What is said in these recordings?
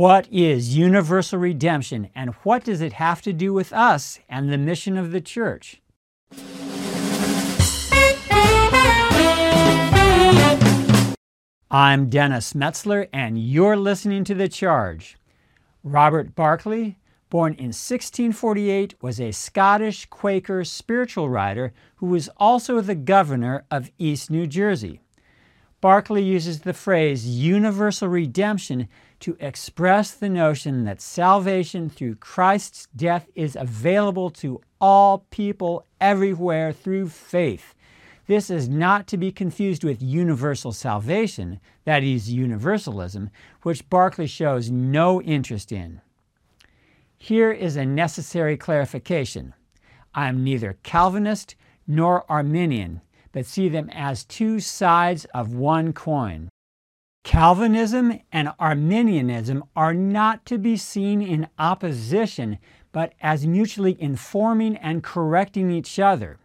What is universal redemption and what does it have to do with us and the mission of the church? I'm Dennis Metzler, and you're listening to The Charge. Robert Barclay, born in 1648, was a Scottish Quaker spiritual writer who was also the governor of East New Jersey. Barclay uses the phrase universal redemption to express the notion that salvation through Christ's death is available to all people everywhere through faith. This is not to be confused with universal salvation, that is, universalism, which Barclay shows no interest in. Here is a necessary clarification. I am neither Calvinist nor Arminian, but see them as two sides of one coin. Calvinism and Arminianism are not to be seen in opposition, but as mutually informing and correcting each other.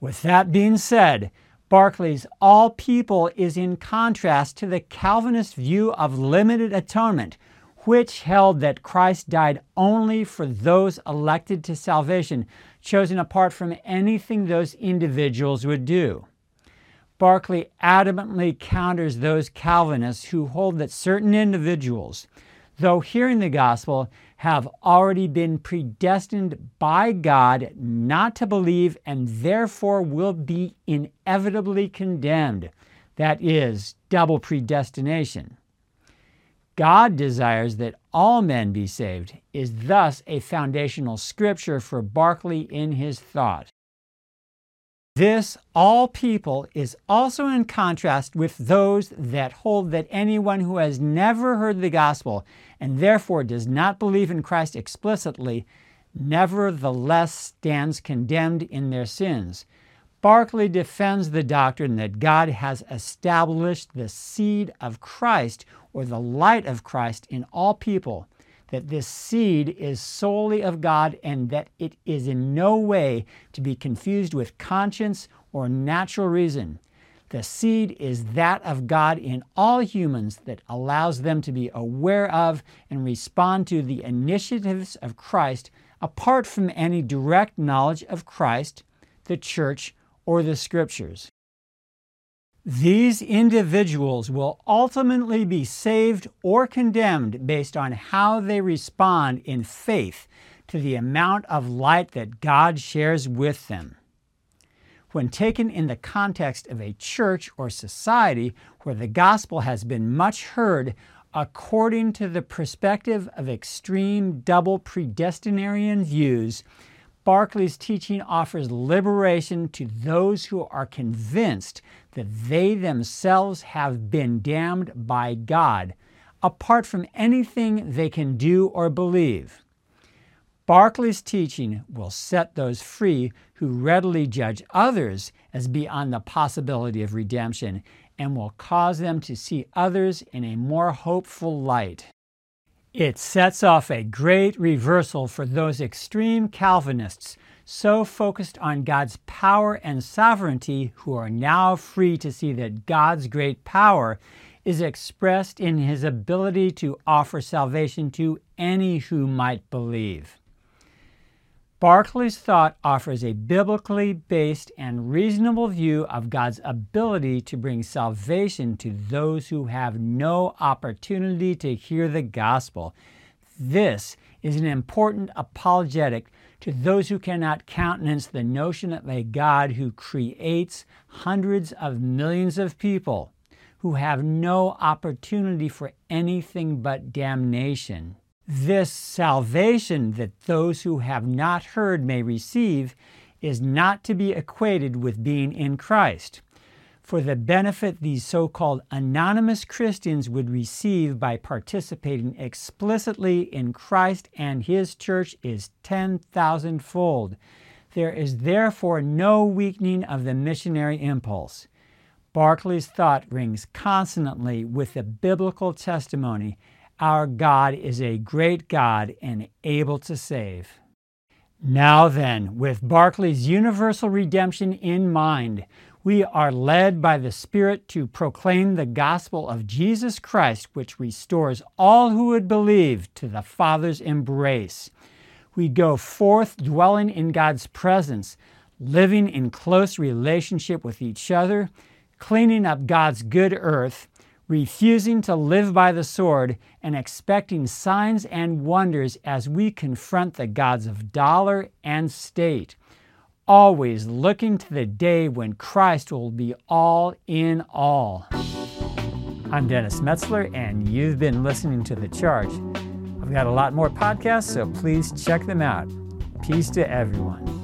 With that being said, Barclay's all people is in contrast to the Calvinist view of limited atonement, which held that Christ died only for those elected to salvation, chosen apart from anything those individuals would do. Barclay adamantly counters those Calvinists who hold that certain individuals, though hearing the gospel, have already been predestined by God not to believe and therefore will be inevitably condemned. That is, double predestination. God desires that all men be saved, is thus a foundational scripture for Barclay in his thought. This, all people, is also in contrast with those that hold that anyone who has never heard the gospel and therefore does not believe in Christ explicitly, nevertheless stands condemned in their sins. Barclay defends the doctrine that God has established the seed of Christ or the light of Christ in all people that this seed is solely of God and that it is in no way to be confused with conscience or natural reason. The seed is that of God in all humans that allows them to be aware of and respond to the initiatives of Christ apart from any direct knowledge of Christ, the church, or the scriptures. These individuals will ultimately be saved or condemned based on how they respond in faith to the amount of light that God shares with them. When taken in the context of a church or society where the gospel has been much heard, according to the perspective of extreme double predestinarian views, Barclay's teaching offers liberation to those who are convinced that they themselves have been damned by God, apart from anything they can do or believe. Barclay's teaching will set those free who readily judge others as beyond the possibility of redemption and will cause them to see others in a more hopeful light. It sets off a great reversal for those extreme Calvinists so focused on God's power and sovereignty who are now free to see that God's great power is expressed in his ability to offer salvation to any who might believe. Barclay's thought offers a biblically based and reasonable view of God's ability to bring salvation to those who have no opportunity to hear the gospel. This is an important apologetic to those who cannot countenance the notion of a God who creates hundreds of millions of people who have no opportunity for anything but damnation. This salvation that those who have not heard may receive is not to be equated with being in Christ. For the benefit these so called anonymous Christians would receive by participating explicitly in Christ and His church is 10,000 fold. There is therefore no weakening of the missionary impulse. Barclay's thought rings consonantly with the biblical testimony our God is a great God and able to save. Now then, with Barclay's universal redemption in mind, We are led by the Spirit to proclaim the gospel of Jesus Christ, which restores all who would believe to the Father's embrace. We go forth dwelling in God's presence, living in close relationship with each other, cleaning up God's good earth, refusing to live by the sword, and expecting signs and wonders as we confront the gods of dollar and state always looking to the day when Christ will be all in all. I'm Dennis Metzler, and you've been listening to The Charge. I've got a lot more podcasts, so please check them out. Peace to everyone.